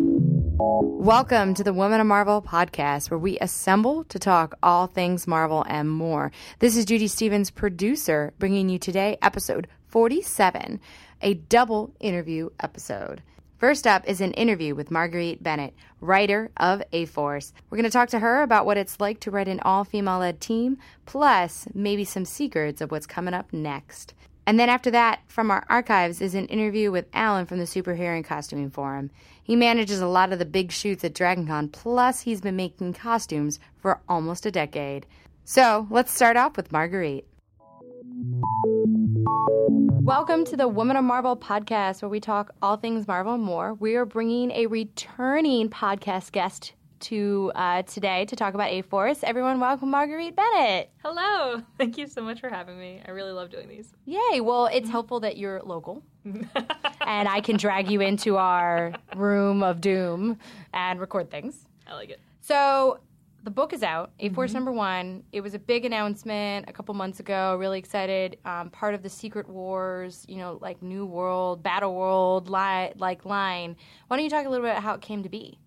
Welcome to the Women of Marvel podcast, where we assemble to talk all things Marvel and more. This is Judy Stevens, producer, bringing you today episode 47, a double interview episode. First up is an interview with Marguerite Bennett, writer of A Force. We're going to talk to her about what it's like to write an all female led team, plus maybe some secrets of what's coming up next. And then after that, from our archives, is an interview with Allen from the Superhero and Costuming Forum. He manages a lot of the big shoots at DragonCon, plus he's been making costumes for almost a decade. So let's start off with Marguerite. Welcome to the Woman of Marvel podcast, where we talk all things Marvel and more. We are bringing a returning podcast guest to uh, today to talk about A Force. Everyone, welcome Marguerite Bennett. Hello. Thank you so much for having me. I really love doing these. Yay. Well, it's helpful that you're local. and I can drag you into our room of doom and record things. I like it. So, the book is out, A Force number one. It was a big announcement a couple months ago. Really excited. Um, part of the Secret Wars, you know, like New World, Battle World, li- like line. Why don't you talk a little bit about how it came to be?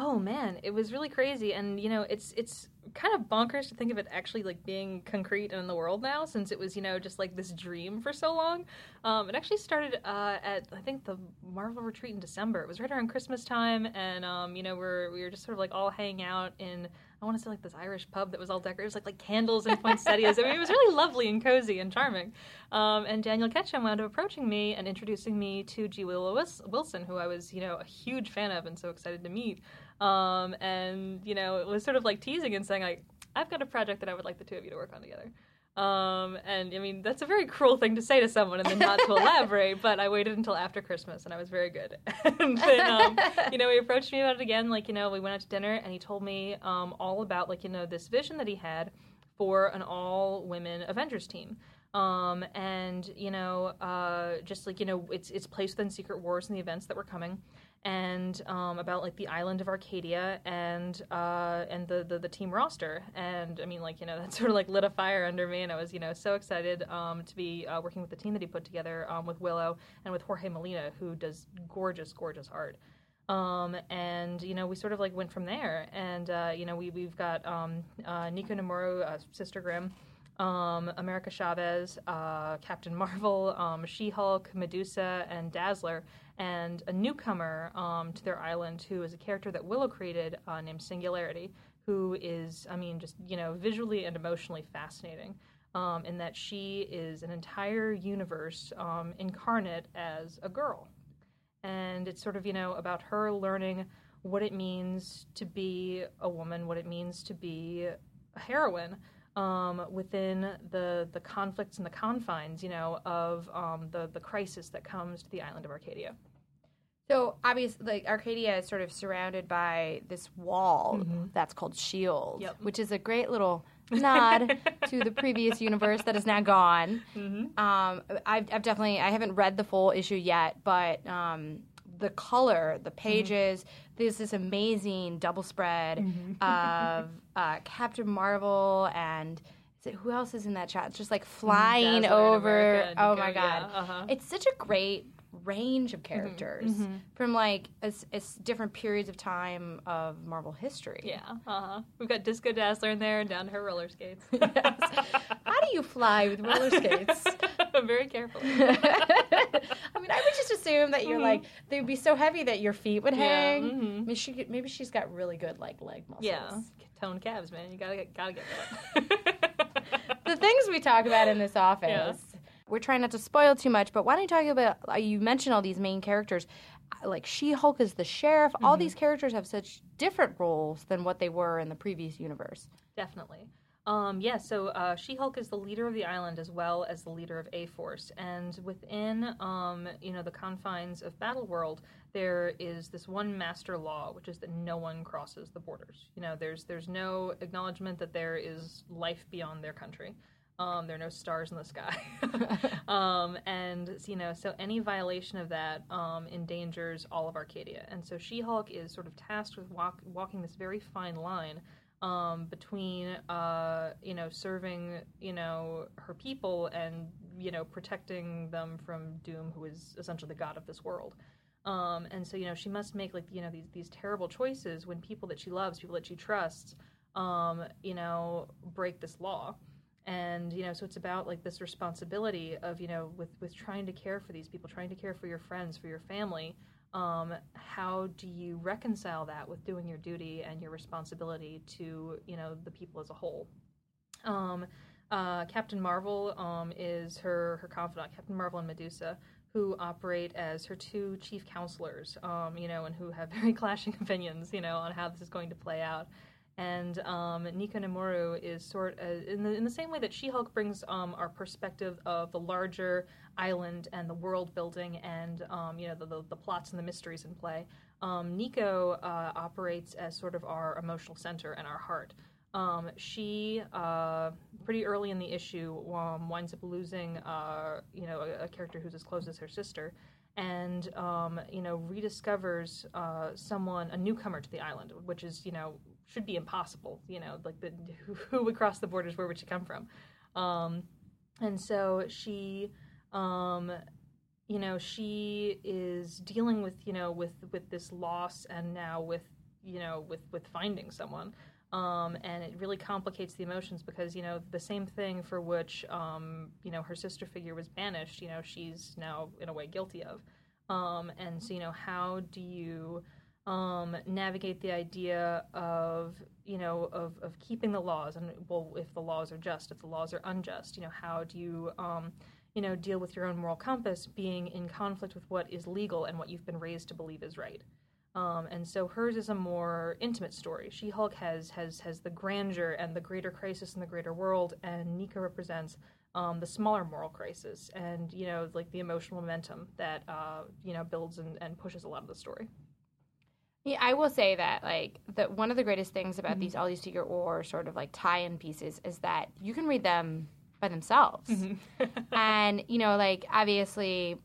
Oh man, it was really crazy, and you know, it's it's kind of bonkers to think of it actually like being concrete and in the world now, since it was you know just like this dream for so long. Um, it actually started uh, at I think the Marvel retreat in December. It was right around Christmas time, and um, you know we're we were just sort of like all hanging out in I want to say like this Irish pub that was all decorated, It was like like candles and poinsettias. I mean, it was really lovely and cozy and charming. Um, and Daniel Ketchum wound up approaching me and introducing me to G. Willow Wilson, who I was you know a huge fan of and so excited to meet. Um, and you know, it was sort of like teasing and saying like, I've got a project that I would like the two of you to work on together. Um, and I mean, that's a very cruel thing to say to someone and then not to elaborate, but I waited until after Christmas and I was very good. and then, um, you know, he approached me about it again. Like, you know, we went out to dinner and he told me um, all about, like, you know, this vision that he had for an all women Avengers team. Um, and, you know, uh, just like, you know, it's, it's placed within Secret Wars and the events that were coming and um, about like the island of Arcadia and uh, and the, the, the team roster. And I mean, like you know, that sort of like lit a fire under me, and I was you know so excited um, to be uh, working with the team that he put together um, with Willow and with Jorge Molina, who does gorgeous, gorgeous art. Um, and you know, we sort of like went from there. And uh, you know, we we've got um, uh, Nico Minoru, uh, Sister Grimm. Um, America Chavez, uh, Captain Marvel, um, She Hulk, Medusa, and Dazzler, and a newcomer um, to their island who is a character that Willow created uh, named Singularity, who is, I mean, just, you know, visually and emotionally fascinating. Um, in that she is an entire universe um, incarnate as a girl. And it's sort of, you know, about her learning what it means to be a woman, what it means to be a heroine. Um, within the the conflicts and the confines, you know, of um, the the crisis that comes to the island of Arcadia. So obviously, like Arcadia is sort of surrounded by this wall Mm-hmm. that's called Shield, Yep. which is a great little nod to the previous universe that is now gone. Mm-hmm. Um, I've, I've definitely I haven't read the full issue yet, but um, the color, Mm-hmm. the pages, there's this amazing double spread Mm-hmm. of uh, Captain Marvel and. is it- Who else is in that shot? It's just like flying Dazzler over. Oh my god! yeah, uh-huh. It's such a great range of characters from like different periods of time of Marvel history. Yeah, uh huh. We've got Disco Dazzler in there and down to her roller skates. How do you fly with roller skates? Very carefully. I mean, I would just assume that you're like they'd be so heavy that your feet would Mm-hmm. Yeah, hang. mhm. Maybe she maybe she's got really good like leg muscles. Yeah, toned calves, man. You gotta get, gotta get that. The things we talk about in this office. Yeah. We're trying not to spoil too much, but why don't you talk about? uh, You mentioned all these main characters, uh, like She-Hulk is the sheriff. All Mm-hmm. these characters have such different roles than what they were in the previous universe. Definitely. Um, yeah, so uh, She Hulk is the leader of the island as well as the leader of A Force, and within um, you know the confines of Battle World, there is this one master law, which is that no one crosses the borders. You know, there's there's no acknowledgement that there is life beyond their country. Um, there are no stars in the sky, um, and you know, so any violation of that um, endangers all of Arcadia. And so She Hulk is sort of tasked with walk, walking this very fine line um, between uh, you know serving you know her people and you know protecting them from Doom, who is essentially the god of this world. Um, and so you know she must make like you know these these terrible choices when people that she loves, people that she trusts, um, you know, break this law. And you know, so it's about like this responsibility of you know with with trying to care for these people, trying to care for your friends, for your family. Um, how do you reconcile that with doing your duty and your responsibility to you know the people as a whole? Um, uh, Captain Marvel um, is her her confidant, Captain Marvel and Medusa, who operate as her two chief counselors, um, you know, and who have very clashing opinions, you know, on how this is going to play out. And um, Nico Minoru is sort of in the, in the same way that She-Hulk brings um, our perspective of the larger island and the world building and um, you know the, the, the, plots and the mysteries in play. Um, Nico uh, operates as sort of our emotional center and our heart. Um, she uh, pretty early in the issue um, winds up losing uh, you know a, a, character who's as close as her sister, and um, you know rediscovers uh, someone a newcomer to the island, which is you know should be impossible. You know like the who, would cross the borders? Where would she come from? Um, and so she um, you know she is dealing with you know with with this loss and now with you know with with finding someone um, and it really complicates the emotions because you know the same thing for which um, you know her sister figure was banished. You know she's now in a way guilty of, um, and so you know how do you um, navigate the idea of you know of, of keeping the laws and well if the laws are just if the laws are unjust you know how do you um, you know deal with your own moral compass being in conflict with what is legal and what you've been raised to believe is right um, and so hers is a more intimate story. She Hulk has has has the grandeur and the greater crisis in the greater world, and Nico represents um, the smaller moral crisis and you know like the emotional momentum that uh, you know builds and, and pushes a lot of the story. Yeah, I will say that like that one of the greatest things about mm-hmm. these all these secret war sort of like tie-in pieces is that you can read them by themselves, mm-hmm. and you know like obviously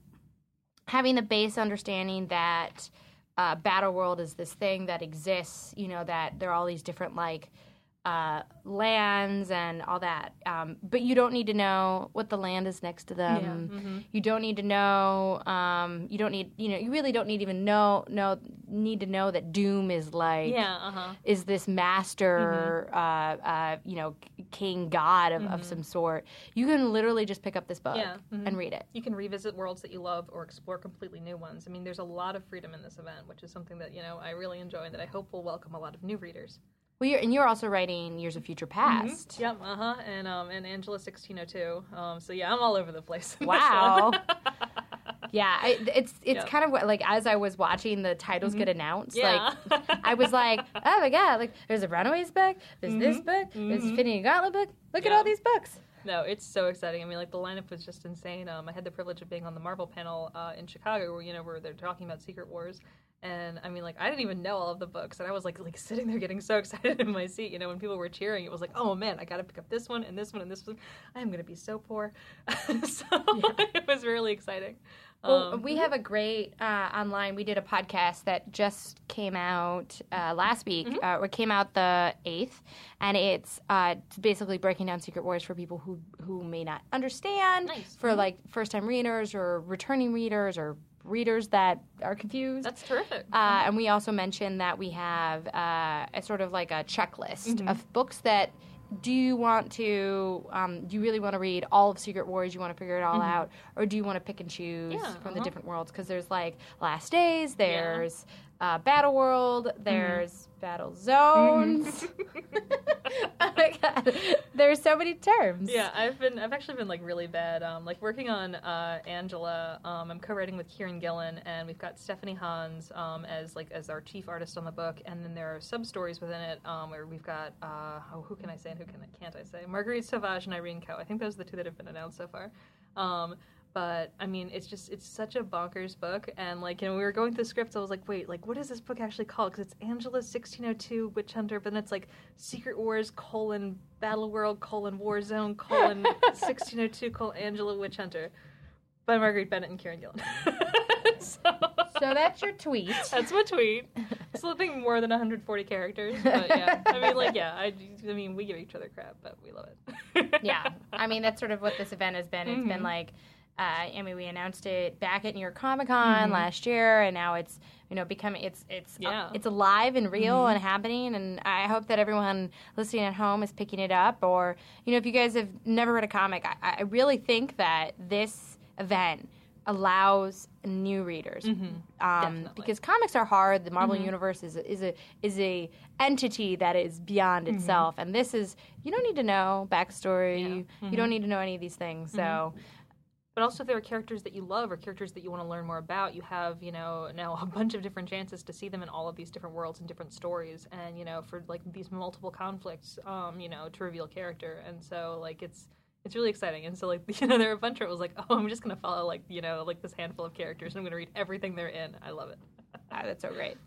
having the base understanding that uh, Battle World is this thing that exists, you know, that there are all these different like uh, lands and all that. Um, but you don't need to know what the land is next to them. Yeah. Mm-hmm. You don't need to know. Um, you don't need. You know. You really don't need even know. Know need to know that Doom is like. Yeah. Uh-huh. Is this master? Mm-hmm. Uh, uh, you know, king god of, mm-hmm. of some sort. You can literally just pick up this book yeah. and mm-hmm. read it. You can revisit worlds that you love or explore completely new ones. I mean, there's a lot of freedom in this event, which is something that you know I really enjoy and that I hope will welcome a lot of new readers. Well, you're, and you're also writing Years of Future mm-hmm. Past. Mm-hmm. Yep, uh huh, and um, and Angela sixteen oh two. Um, so yeah, I'm all over the place. Wow. yeah, I, it's it's yep. kind of what, like as I was watching the titles mm-hmm. get announced, yeah. like I was like, oh my god, like there's a Runaways book, there's mm-hmm. this book, there's mm-hmm. Infinity Gauntlet book. Look yeah. at all these books. No, it's so exciting. I mean, like the lineup was just insane. Um, I had the privilege of being on the Marvel panel uh, in Chicago, where you know where they're talking about Secret Wars, and I mean, like, I didn't even know all of the books, and I was like, like sitting there getting so excited in my seat. You know, when people were cheering, it was like, oh man, I got to pick up this one and this one and this one. I am going to be so poor. so yeah. it was really exciting. Well, um, we have a great uh, online. We did a podcast that just came out uh, last week. Mm-hmm. Uh, it came out the eighth, and it's uh, basically breaking down Secret Wars for people who who may not understand, nice. for mm-hmm. like first time readers or returning readers or readers that are confused. That's terrific. Uh, and we also mentioned that we have uh, a sort of like a checklist mm-hmm. of books that do you want to um, do you really want to read all of secret wars you want to figure it all mm-hmm. out or do you want to pick and choose yeah, from uh-huh. the different worlds because there's like last days there's uh, Battle World. Mm-hmm. There's mm. Battle Zones. oh my god, there's so many terms. Yeah, I've been I've actually been like really bad. Um, like working on uh, Angela. Um, I'm co-writing with Kieron Gillen, and we've got Stephanie Hans um, as like as our chief artist on the book, and then there are sub stories within it um, where we've got uh, oh who can I say and who can can't I say Marguerite Sauvage and Irene Koh. I think those are the two that have been announced so far. Um, but I mean, it's just it's such a bonkers book, and like you know, we were going through the scripts. I was like, wait, like what is this book actually called? Because it's Angela sixteen oh two Witch Hunter, but then it's like Secret Wars colon Battle World colon War Zone colon sixteen oh two colon Angela Witch Hunter by Marguerite Bennett and Kieron Gillen. so, so that's your tweet. That's my tweet. Slipping more than 140 characters, but yeah. I mean, like, yeah. I, I mean, we give each other crap, but we love it. yeah, I mean, that's sort of what this event has been. It's mm-hmm. been like Uh, I mean, we announced it back at New York Comic Con mm-hmm. last year, and now it's you know becoming it's it's uh, Yeah. it's alive and real mm-hmm. and happening. And I hope that everyone listening at home is picking it up. Or you know, if you guys have never read a comic, I, I really think that this event allows new readers mm-hmm. um, because comics are hard. The Marvel universe is a, is a is a entity that is beyond itself, and this is you don't need to know backstory. You don't need to know any of these things. So But also, if there are characters that you love or characters that you want to learn more about, you have, you know, now a bunch of different chances to see them in all of these different worlds and different stories, and you know, for like these multiple conflicts, um, you know, to reveal character, and so like it's it's really exciting, and so like you know, there are a bunch where it was like, oh, I'm just gonna follow like you know like this handful of characters, and I'm gonna read everything they're in. I love it. ah, that's so great.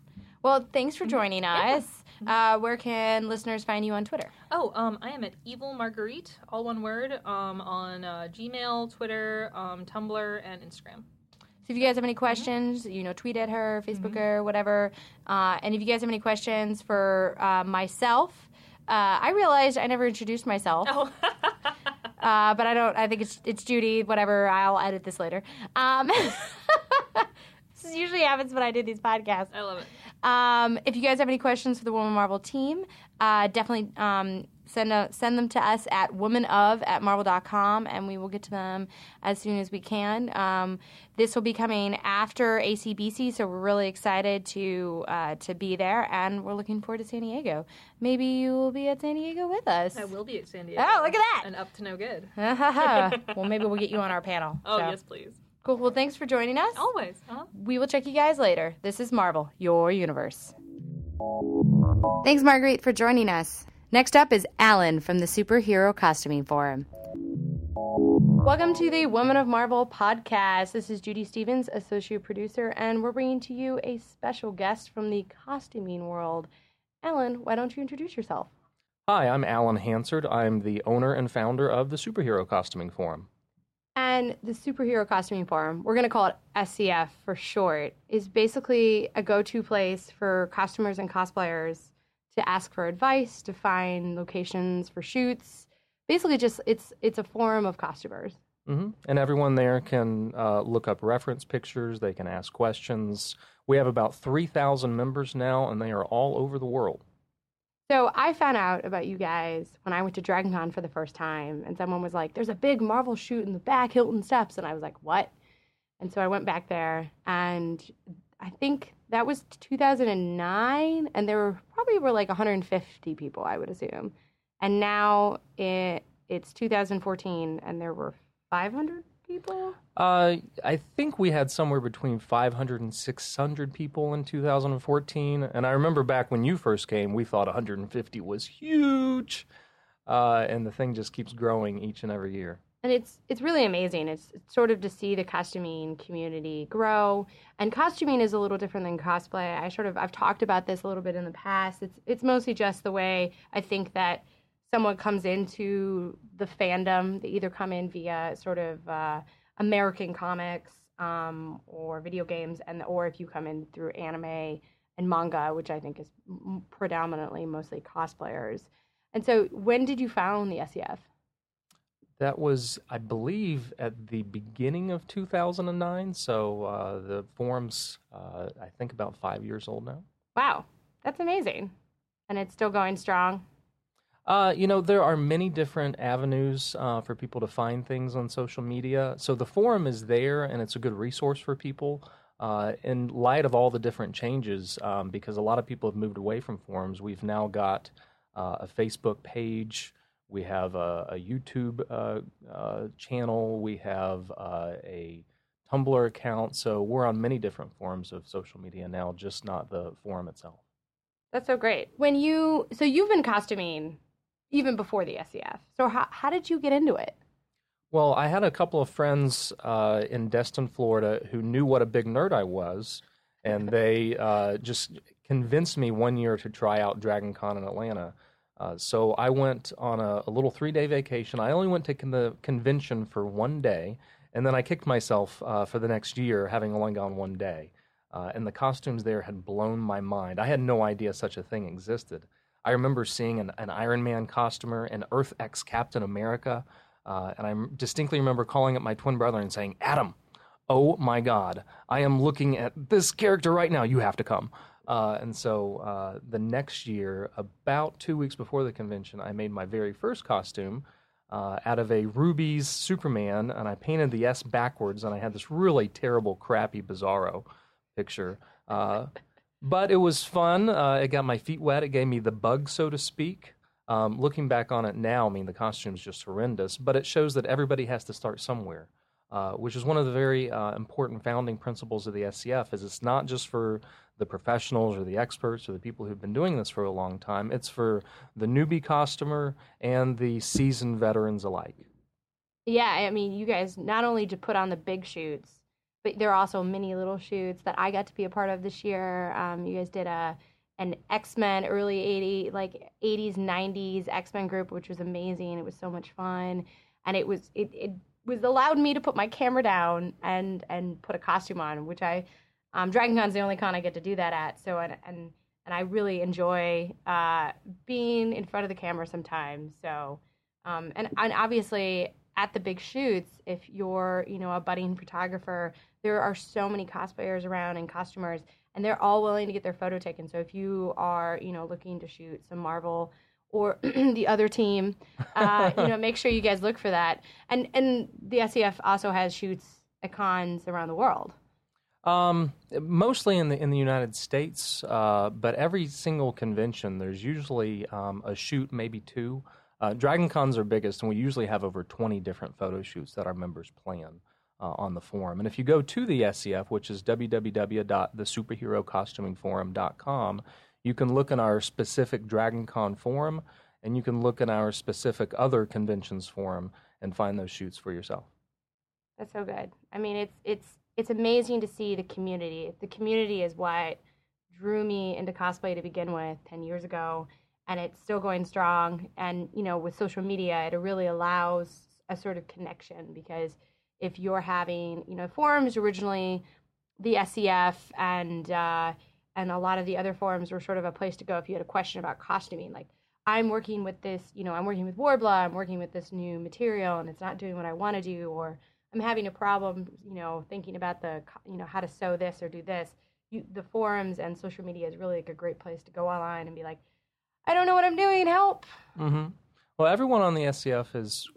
Well, thanks for joining us. Uh, where can listeners find you on Twitter? Oh, um, I am at Evil Marguerite, all one word, um, on uh, Gmail, Twitter, um, Tumblr, and Instagram. So if you guys have any questions, you know, tweet at her, Facebook her, whatever. Uh, and if you guys have any questions for uh, myself, uh, I realized I never introduced myself. Oh. Uh, but I don't. I think it's it's Judy. Whatever. I'll edit this later. This usually happens when I do these podcasts. I love it. Um, if you guys have any questions for the Woman Marvel team, uh, definitely um, send a, send them to us at womanof at marvel.com and we will get to them as soon as we can. Um, this will be coming after ACBC, so we're really excited to uh, to be there and we're looking forward to San Diego. Maybe you will be at San Diego with us. I will be at San Diego. Oh, look at that. And up to no good. well, maybe we'll get you on our panel. Oh, So, yes, please. Cool. Well, thanks for joining us. Always. Huh? We will check you guys later. This is Marvel, your universe. Thanks, Marguerite, for joining us. Next up is Allen from the Superhero Costuming Forum. Welcome to the Women of Marvel podcast. This is Judy Stevens, associate producer, and we're bringing to you a special guest from the costuming world. Allen, why don't you introduce yourself? Hi, I'm Allen Hansard. I'm the owner and founder of the Superhero Costuming Forum. And the Superhero Costuming Forum, we're going to call it SCF for short, is basically a go to place for costumers and cosplayers to ask for advice, to find locations for shoots. Basically, just it's it's a forum of costumers. hmm And everyone there can uh, look up reference pictures, they can ask questions. We have about 3,000 members now, and they are all over the world. So I found out about you guys when I went to Dragon Con for the first time, and someone was like, "There's a big Marvel shoot in the back Hilton Steps," and I was like, "What?" And so I went back there, and I think that was 2009, and there were probably were like 150 people, I would assume. And now it it's 2014, and there were 500 people. Uh, I think we had somewhere between 500 and 600 people in 2014. And I remember back when you first came, we thought 150 was huge. Uh, and the thing just keeps growing each and every year. and it's it's really amazing. It's, it's sort of to see the costuming community grow. And costuming is a little different than cosplay. I sort of I've talked about this a little bit in the past. It's it's mostly just the way I think that someone comes into the fandom. They either come in via sort of uh, American comics um, or video games, and or if you come in through anime and manga, which I think is predominantly mostly cosplayers. And so, when did you found the SCF? That was, I believe, at the beginning of 2009. So uh, the forum's, uh, I think, about five years old now. Wow, that's amazing. And it's still going strong. Uh, you know, there are many different avenues uh, for people to find things on social media. So the forum is there, and it's a good resource for people. Uh, in light of all the different changes, um, because a lot of people have moved away from forums, we've now got uh, a Facebook page, we have a, a YouTube uh, uh, channel, we have uh, a Tumblr account. So we're on many different forms of social media now, just not the forum itself. That's so great. When you so you've been costuming even before the SCF. So how how did you get into it? Well, I had a couple of friends uh, in Destin, Florida, who knew what a big nerd I was, and they uh, just convinced me one year to try out Dragon Con in Atlanta. Uh, so I went on a, a little three day vacation. I only went to con- the convention for one day, and then I kicked myself uh, for the next year, having only gone one day. Uh, and the costumes there had blown my mind. I had no idea such a thing existed. I remember seeing an, an Iron Man costumer, an Earth X Captain America, Uh, and I distinctly remember calling up my twin brother and saying, Adam, oh my God, I am looking at this character right now. You have to come. Uh, and so uh, the next year, about two weeks before the convention, I made my very first costume uh, out of a Rubie's Superman, and I painted the S backwards, and I had this really terrible, crappy Bizarro picture. But it was fun. Uh, it got my feet wet. It gave me the bug, so to speak. Um, looking back on it now, I mean, the costume's just horrendous, but it shows that everybody has to start somewhere. Uh, which is one of the very uh, important founding principles of the SCF. Is it's not just for the professionals or the experts or the people who've been doing this for a long time. It's for the newbie customer and the seasoned veterans alike. Yeah, I mean, you guys not only to put on the big shoots, but there are also many little shoots that I got to be a part of this year. Um, you guys did a an X Men early 80 like 80s 90s X Men group, which was amazing. It was so much fun, and it was it, it was allowed me to put my camera down and and put a costume on, which I um, Dragon Con's the only con I get to do that at. So and and and I really enjoy uh, being in front of the camera sometimes. So um, and and obviously at the big shoots, if you're you know a budding photographer, there are so many cosplayers around and costumers, and they're all willing to get their photo taken. So if you are you know looking to shoot some Marvel or the other team, uh, you know, make sure you guys look for that. And and the SCF also has shoots at cons around the world. Um, mostly in the in the United States, uh, but every single convention there's usually um, a shoot, maybe two. Uh, Dragon Cons are biggest, and we usually have over 20 different photo shoots that our members plan uh, on the forum. And if you go to the SCF, which is www.thesuperherocostumingforum.com, you can look in our specific Dragon Con forum, and you can look in our specific other conventions forum and find those shoots for yourself. That's so good. I mean, it's it's it's amazing to see the community. The community is what drew me into cosplay to begin with 10 years ago and it's still going strong and you know with social media it really allows a sort of connection because if you're having you know forums originally the SCF and uh, and a lot of the other forums were sort of a place to go if you had a question about costuming like I'm working with this you know I'm working with Worbla I'm working with this new material and it's not doing what I want to do or I'm having a problem, you know, thinking about the, you know, how to sew this or do this. You, the forums and social media is really like a great place to go online and be like, I don't know what I'm doing, help. Mm-hmm. Well, everyone on the SCF is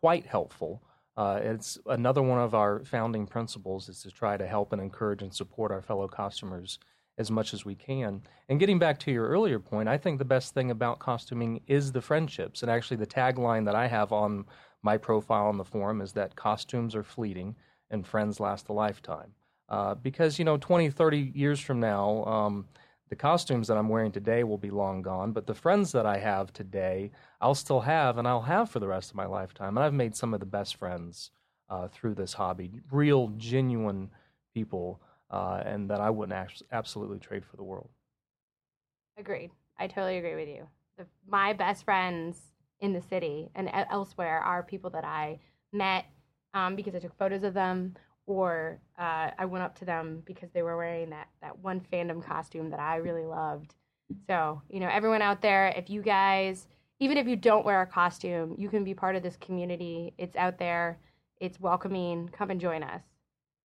quite helpful. Uh, it's another one of our founding principles is to try to help and encourage and support our fellow costumers as much as we can. And getting back to your earlier point, I think the best thing about costuming is the friendships. And actually, the tagline that I have on my profile on the forum is that costumes are fleeting and friends last a lifetime. Uh, because, you know, 20, 30 years from now, um, the costumes that I'm wearing today will be long gone, but the friends that I have today, I'll still have and I'll have for the rest of my lifetime. And I've made some of the best friends uh, through this hobby, real, genuine people, uh, and that I wouldn't absolutely trade for the world. Agreed. I totally agree with you. The, my best friends in the city and elsewhere are people that I met um, because I took photos of them, or uh, I went up to them because they were wearing that that one fandom costume that I really loved. So you know, everyone out there, if you guys, even if you don't wear a costume, you can be part of this community. It's out there. It's welcoming. Come and join us.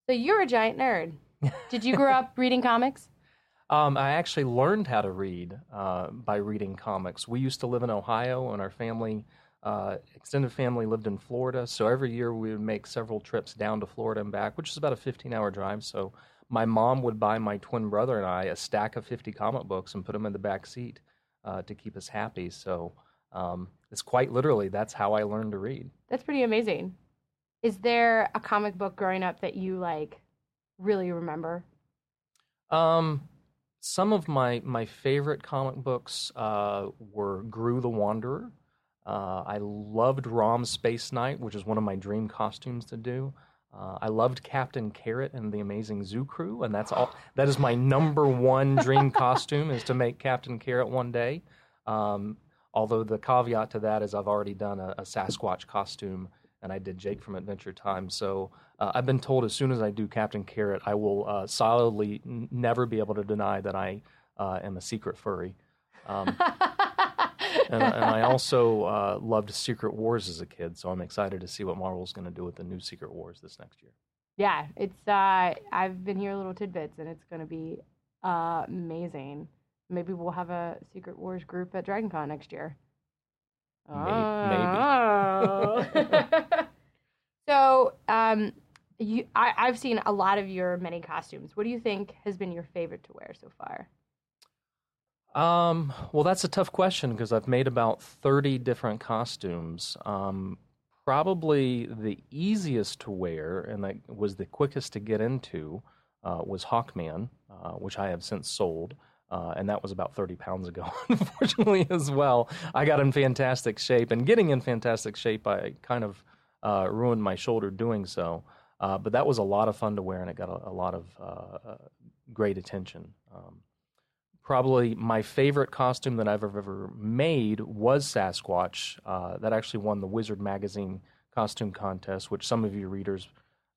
So you're a giant nerd. Did you grow up reading comics? Um, I actually learned how to read uh, by reading comics. We used to live in Ohio, and our family, uh, extended family, lived in Florida. So every year we would make several trips down to Florida and back, which is about a 15-hour drive. So my mom would buy my twin brother and I a stack of 50 comic books and put them in the back seat uh, to keep us happy. So um, it's quite literally that's how I learned to read. That's pretty amazing. Is there a comic book growing up that you like really remember? Um, some of my my favorite comic books uh, were Groo the Wanderer. Uh, I loved Rom Space Knight, which is one of my dream costumes to do. Uh, I loved Captain Carrot and the Amazing Zoo Crew, and that's all. That is my number one dream costume is to make Captain Carrot one day. Um, although the caveat to that is I've already done a, a Sasquatch costume and I did Jake from Adventure Time. So uh, I've been told as soon as I do Captain Carrot, I will uh, solidly n- never be able to deny that I uh, am a secret furry. Um, and, and I also uh, loved Secret Wars as a kid, so I'm excited to see what Marvel's going to do with the new Secret Wars this next year. Yeah, it's. Uh, I've been here a little tidbits, and it's going to be uh, amazing. Maybe we'll have a Secret Wars group at DragonCon next year. May- maybe. so, um, you, I, I've seen a lot of your many costumes. What do you think has been your favorite to wear so far? Um, well, that's a tough question because I've made about 30 different costumes. Um, probably the easiest to wear and that was the quickest to get into uh, was Hawkman, uh, which I have since sold. Uh, and that was about 30 pounds ago, unfortunately, as well. I got in fantastic shape, and getting in fantastic shape, I kind of uh, ruined my shoulder doing so. Uh, but that was a lot of fun to wear, and it got a, a lot of uh, great attention. Um, probably my favorite costume that I've ever made was Sasquatch. Uh, that actually won the Wizard Magazine costume contest, which some of you readers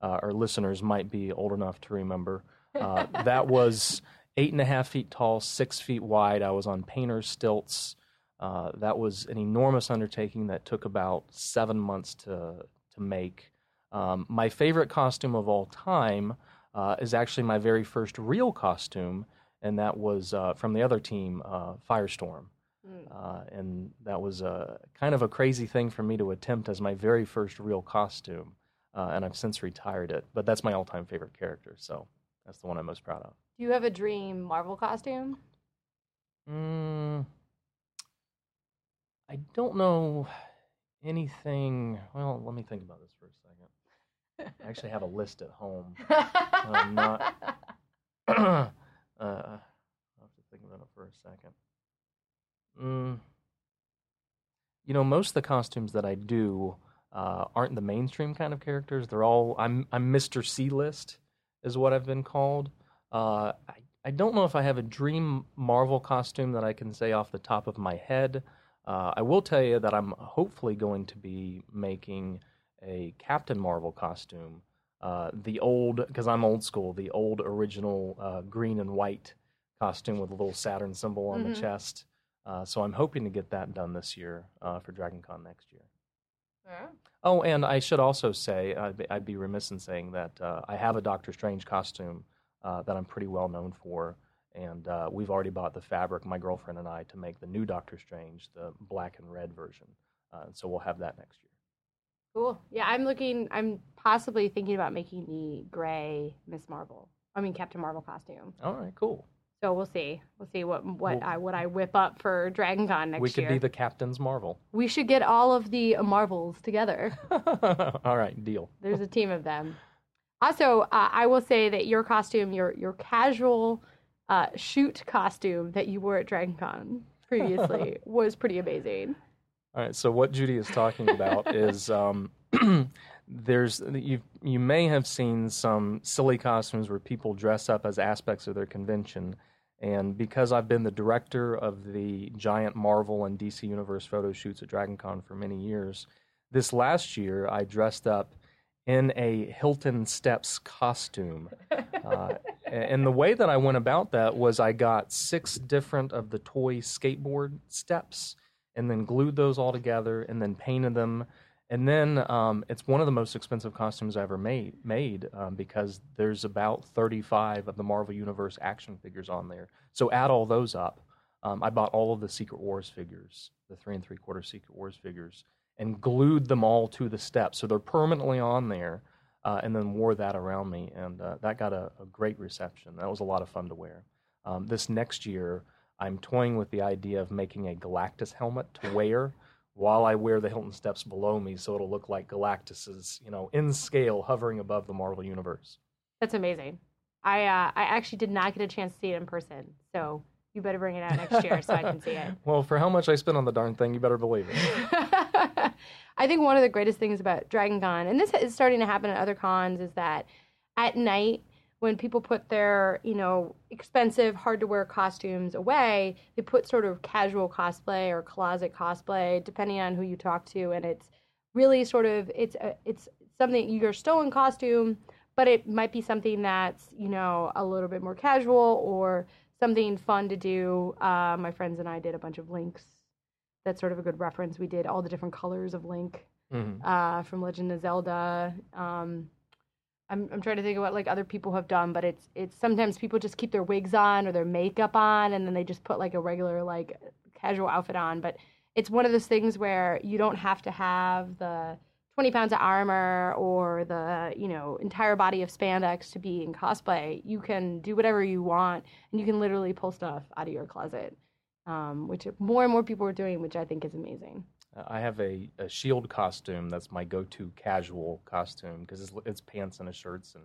uh, or listeners might be old enough to remember. Uh, that was eight and a half feet tall, six feet wide. I was on painter's stilts. Uh, that was an enormous undertaking that took about seven months to to make. Um, my favorite costume of all time uh, is actually my very first real costume and that was uh, from the other team, uh, Firestorm. Mm. Uh, and that was a, kind of a crazy thing for me to attempt as my very first real costume. Uh, and I've since retired it, but that's my all time favorite character. So that's the one I'm most proud of. Do you have a dream Marvel costume? Mm, I don't know anything. Well, let me think about this for a second. I actually have a list at home. I'm not. Uh, I'll have to think about it for a second. Mm, you know, most of the costumes that I do uh, aren't the mainstream kind of characters. They're all I'm I'm Mr. C list is what I've been called. Uh, I I don't know if I have a dream Marvel costume that I can say off the top of my head. Uh, I will tell you that I'm hopefully going to be making a Captain Marvel costume uh, the old, because I'm old school, the old original uh, green and white costume with a little Saturn symbol on mm-hmm. the chest. Uh, so I'm hoping to get that done this year uh, for DragonCon next year. Yeah. Oh, and I should also say, I'd be, I'd be remiss in saying that uh, I have a Doctor Strange costume that I'm pretty well known for. And we've already bought the fabric, my girlfriend and I, to make the new Doctor Strange, the black and red version. so we'll have that next year. Cool. Yeah, I'm looking. I'm possibly thinking about making the gray Miss Marvel. I mean Captain Marvel costume. All right, cool. So we'll see. We'll see what what I what I whip up for Dragon Con next year. We could year. be the Captain's Marvel. We should get all of the Marvels together. all right, deal. There's a team of them. Also, uh, I will say that your costume, your your casual uh, shoot costume that you wore at Dragon Con previously was pretty amazing. All right. So what Judy is talking about is um, there's you you may have seen some silly costumes where people dress up as aspects of their convention, and because I've been the director of the giant Marvel and DC Universe photo shoots at DragonCon for many years, this last year I dressed up in a Hilton Steps costume. Uh, and the way that I went about that was I got six different of the toy skateboard steps and then glued those all together and then painted them. And then um, it's one of the most expensive costumes I ever made, made um, because there's about 35 of the Marvel Universe action figures on there. So add all those up. Um, I bought all of the Secret Wars figures, the three and three quarter Secret Wars figures, and glued them all to the steps. So they're permanently on there, uh, and then wore that around me. And uh, that got a, a, great reception. That was a lot of fun to wear. Um, this next year, I'm toying with the idea of making a Galactus helmet to wear while I wear the Hilton Steps below me, so it'll look like Galactus is, you know, in scale, hovering above the Marvel universe. That's amazing. I uh, I actually did not get a chance to see it in person, so you better bring it out next year so I can see it. Well, for how much I spent on the darn thing, you better believe it. I think one of the greatest things about Dragon Con, and this is starting to happen at other cons, is that at night when people put their, you know, expensive, hard to wear costumes away, they put sort of casual cosplay or closet cosplay, depending on who you talk to, and it's really sort of it's a, it's something you're still in costume, but it might be something that's you know a little bit more casual or something fun to do. Uh, my friends and I did a bunch of links that's sort of a good reference. We did all the different colors of Link Mhm. uh, from Legend of Zelda. Um, I'm I'm trying to think of what like other people have done, but it's it's sometimes people just keep their wigs on or their makeup on, and then they just put like a regular like casual outfit on. But it's one of those things where you don't have to have the 20 pounds of armor or the you know entire body of spandex to be in cosplay. You can do whatever you want, and you can literally pull stuff out of your closet, um, which more and more people are doing, which I think is amazing. I have a, a shield costume that's my go-to casual costume because it's, it's pants and a shirts and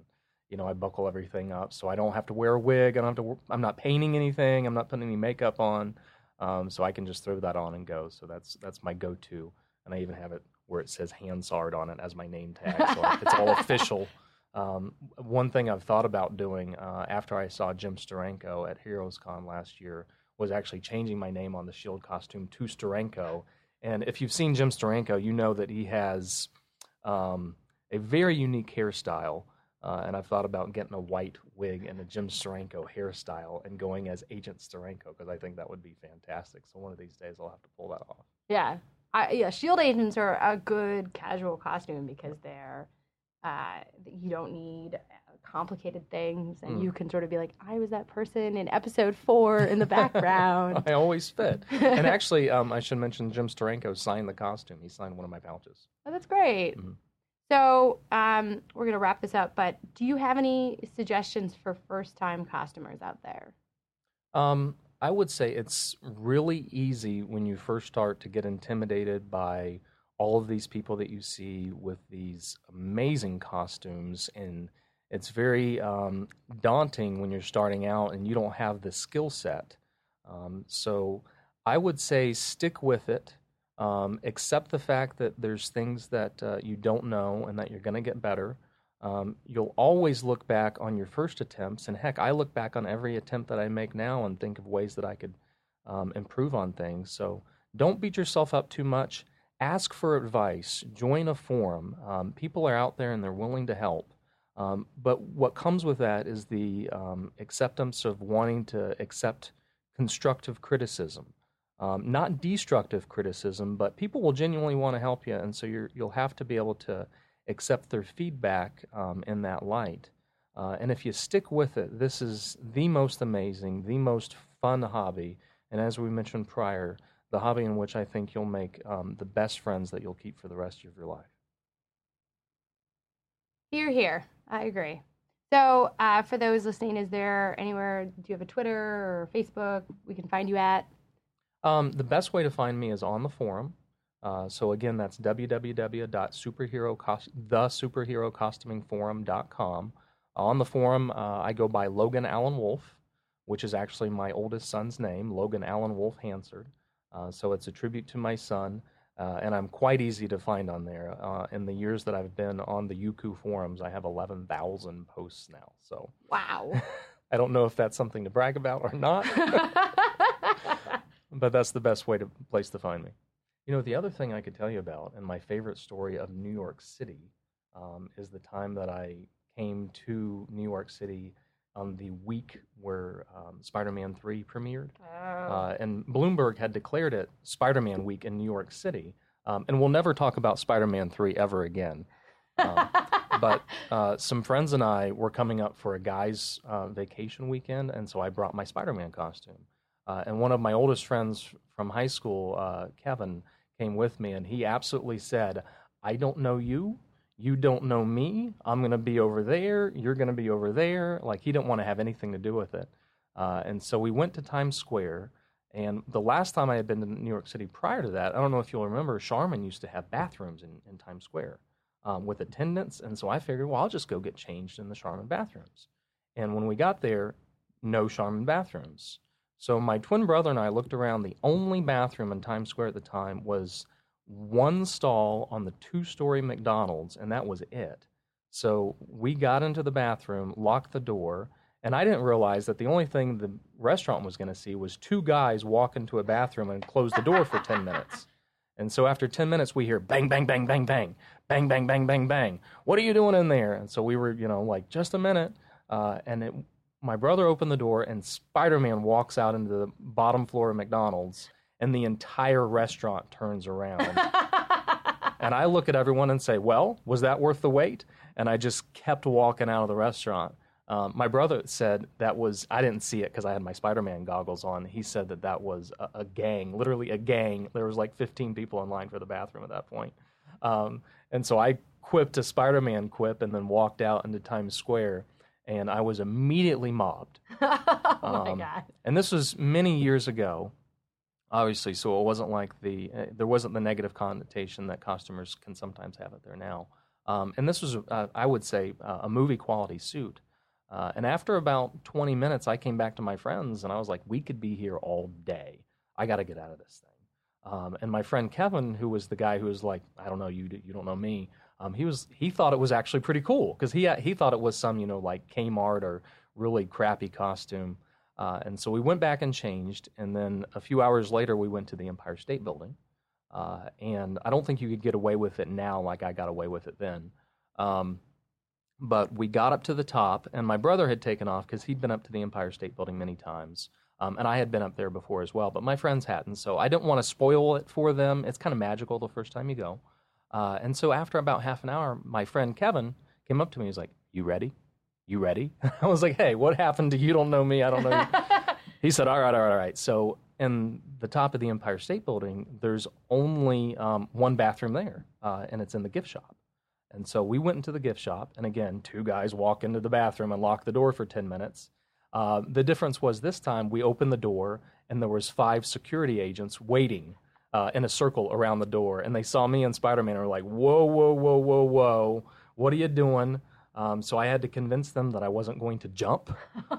you know I buckle everything up so I don't have to wear a wig. I don't have to. I'm not painting anything. I'm not putting any makeup on, um, so I can just throw that on and go. So that's that's my go-to, and I even have it where it says Hansard on it as my name tag, so it's all official. Um, one thing I've thought about doing uh, after I saw Jim Steranko at Heroes Con last year was actually changing my name on the shield costume to Steranko. And if you've seen Jim Steranko, you know that he has um, a very unique hairstyle. Uh, and I've thought about getting a white wig and a Jim Steranko hairstyle and going as Agent Steranko because I think that would be fantastic. So one of these days I'll have to pull that off. Yeah, I, yeah. Shield agents are a good casual costume because they're uh, you don't need complicated things, and Mm. you can sort of be like, I was that person in episode four in the background. I always fit. and actually, um, I should mention Jim Steranko signed the costume. He signed one of my pouches. Oh, that's great. Mhm. So um, we're gonna wrap this up, but do you have any suggestions for first-time customers out there? Um, I would say it's really easy when you first start to get intimidated by all of these people that you see with these amazing costumes, and it's very um, daunting when you're starting out and you don't have the skill set. Um, so I would say stick with it. Um, accept the fact that there's things that uh, you don't know and that you're going to get better. Um, you'll always look back on your first attempts, and heck, I look back on every attempt that I make now and think of ways that I could um, improve on things. So don't beat yourself up too much. Ask for advice. Join a forum. Um, people are out there and they're willing to help. Um, but what comes with that is the um, acceptance of wanting to accept constructive criticism. Um, not destructive criticism, but people will genuinely want to help you, and so you're, you'll have to be able to accept their feedback um, in that light. Uh, and if you stick with it, this is the most amazing, the most fun hobby. And as we mentioned prior, the hobby in which I think you'll make um, the best friends that you'll keep for the rest of your life. Here, here. I agree. So, uh, for those listening, is there anywhere? Do you have a Twitter or Facebook we can find you at? Um, the best way to find me is on the forum. Uh, so again, that's www.superhero. On the forum, uh, I go by Logan Allen Wolf, which is actually my oldest son's name, Logan Allen Wolf Hansard. Uh, so it's a tribute to my son, uh, and I'm quite easy to find on there. Uh, in the years that I've been on the Yuku forums, I have 11,000 posts now. So Wow. I don't know if that's something to brag about or not. but that's the best way to place to find me. You know, the other thing I could tell you about, and my favorite story of New York City, um, is the time that I came to New York City on the week where um, Spider-Man Three premiered, Oh. uh, and Bloomberg had declared it Spider-Man Week in New York City. Um, and we'll never talk about Spider-Man Three ever again. Um, but uh, some friends and I were coming up for a guy's uh, vacation weekend, and so I brought my Spider-Man costume. Uh, and one of my oldest friends from high school, uh, Kevin, came with me, and he absolutely said, "I don't know you. You don't know me. I'm going to be over there. You're going to be over there." Like he didn't want to have anything to do with it. Uh, and so we went to Times Square. And the last time I had been to New York City prior to that, I don't know if you'll remember, Charmin used to have bathrooms in, in Times Square um, with attendants. And so I figured, well, I'll just go get changed in the Charmin bathrooms. And when we got there, no Charmin bathrooms. So my twin brother and I looked around. The only bathroom in Times Square at the time was one stall on the two story McDonald's, and that was it. So we got into the bathroom, locked the door, and I didn't realize that the only thing the restaurant was going to see was two guys walk into a bathroom and close the door for 10 minutes. And so after 10 minutes, we hear bang, bang, bang, bang, bang, bang, bang, bang, bang, bang. What are you doing in there? And so we were, you know, like, just a minute. Uh, and it, my brother opened the door, and Spider Man walks out into the bottom floor of McDonald's. And the entire restaurant turns around. and I look at everyone and say, Well, was that worth the wait? And I just kept walking out of the restaurant. Um, my brother said that was, I didn't see it because I had my Spider Man goggles on. He said that that was a, a, gang, literally a gang. There was like 15 people in line for the bathroom at that point. Um, and so I quipped a Spider Man quip and then walked out into Times Square. And I was immediately mobbed. oh my Um, god. And this was many years ago, obviously. So it wasn't like the uh, there wasn't the negative connotation that customers can sometimes have it there now. Um, and this was, uh, I would say, uh, a movie quality suit. Uh, and after about 20 minutes, I came back to my friends and I was like, "We could be here all day. I got to get out of this thing." Um, and my friend Kevin, who was the guy who was like, "I don't know you, you don't know me," um, he was he thought it was actually pretty cool because he he thought it was some you know like Kmart or really crappy costume. Uh, and so we went back and changed, and then a few hours later, we went to the Empire State Building. Uh, and I don't think you could get away with it now like I got away with it then. Um, but we got up to the top, and my brother had taken off because he'd been up to the Empire State Building many times. Um, and I had been up there before as well, but my friends hadn't. So I didn't want to spoil it for them. It's kind of magical the first time you go. Uh, and so after about half an hour, my friend Kevin came up to me. He was like, You ready? You ready? I was like, Hey, what happened to you? Don't know me. I don't know you. he said, All right, all right, all right. So in the top of the Empire State Building, there's only um, one bathroom there, uh, and it's in the gift shop. And so we went into the gift shop, and again, two guys walk into the bathroom and lock the door for 10 minutes. Uh, the difference was this time we opened the door, and there was five security agents waiting uh, in a circle around the door, and they saw me and Spider-Man and were like, "Whoa, whoa, whoa, whoa, whoa! What are you doing?" Um, so I had to convince them that I wasn't going to jump,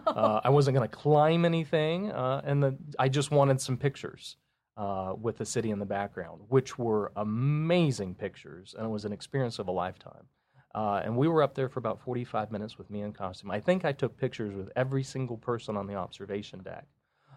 uh, I wasn't going to climb anything, uh, and the, I just wanted some pictures uh, with the city in the background, which were amazing pictures, and it was an experience of a lifetime. Uh, and we were up there for about 45 minutes with me in costume. I think I took pictures with every single person on the observation deck.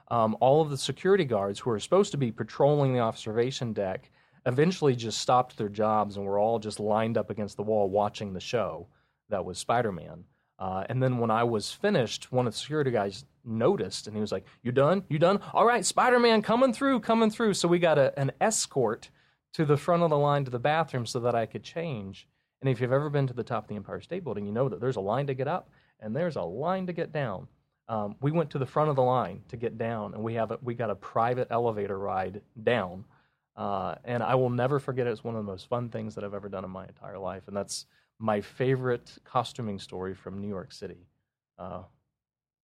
Um, all of the security guards who were supposed to be patrolling the observation deck eventually just stopped their jobs and were all just lined up against the wall watching the show that was Spider Man. Uh, and then when I was finished, one of the security guys noticed and he was like, You done? You done? All right, Spider Man coming through, coming through. So we got a, an escort to the front of the line to the bathroom so that I could change. And if you've ever been to the top of the Empire State Building, you know that there's a line to get up and there's a line to get down. Um, we went to the front of the line to get down, and we have a, we got a private elevator ride down. Uh, and I will never forget it. It's one of the most fun things that I've ever done in my entire life, and that's my favorite costuming story from New York City. Uh,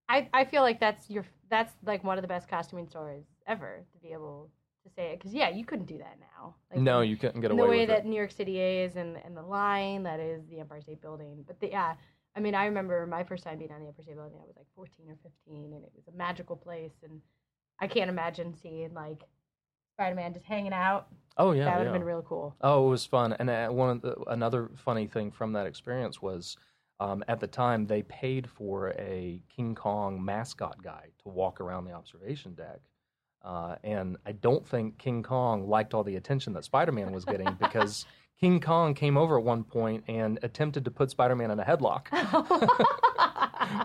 I, I feel like that's your that's like one of the best costuming stories ever to be able to say it because yeah you couldn't do that now like no, you couldn't get away the way that it. New York City is and and the line that is the Empire State Building but the, yeah I mean I remember my first time being on the Empire State Building I was like 14 or 15 and it was a magical place and I can't imagine seeing like Spider Man just hanging out Oh yeah, that would yeah. have been real cool Oh, it was fun. And uh, one of the, another funny thing from that experience was um, at the time they paid for a King Kong mascot guy to walk around the observation deck. Uh, and I don't think King Kong liked all the attention that Spider Man was getting because King Kong came over at one point and attempted to put Spider Man in a headlock,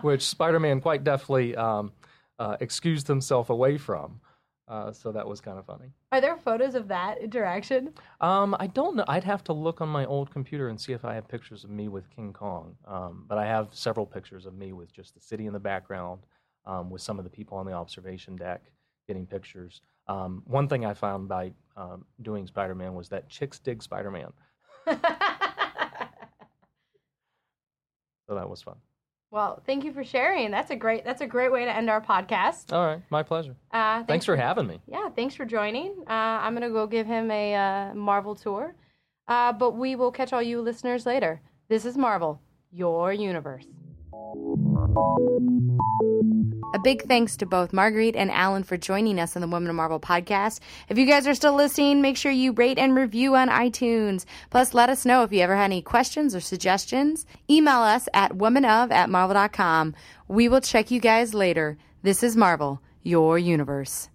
which Spider Man quite deftly um, uh, excused himself away from. Uh, so that was kind of funny. are there photos of that interaction Um, I don't know. I'd have to look on my old computer and see if I have pictures of me with King Kong. Um, but I have several pictures of me with just the city in the background, um, with some of the people on the observation deck getting pictures. Um, one thing I found by um, doing Spider Man was that chicks dig Spider Man. So that was fun. Well thank you for sharing that's a great that's a great way to end our podcast All right, my pleasure. uh, Thanks for having me. yeah, thanks for joining. Uh, I'm going to go give him a uh, Marvel tour. Uh, but we will catch all you listeners later. This is Marvel, your universe. A big thanks to both Marguerite and Allen for joining us on the Women of Marvel podcast. If you guys are still listening, make sure you rate and review on iTunes. Plus, let us know if you ever had any questions or suggestions. Email us at womanof at marvel.com. We will check you guys later. This is Marvel, your universe.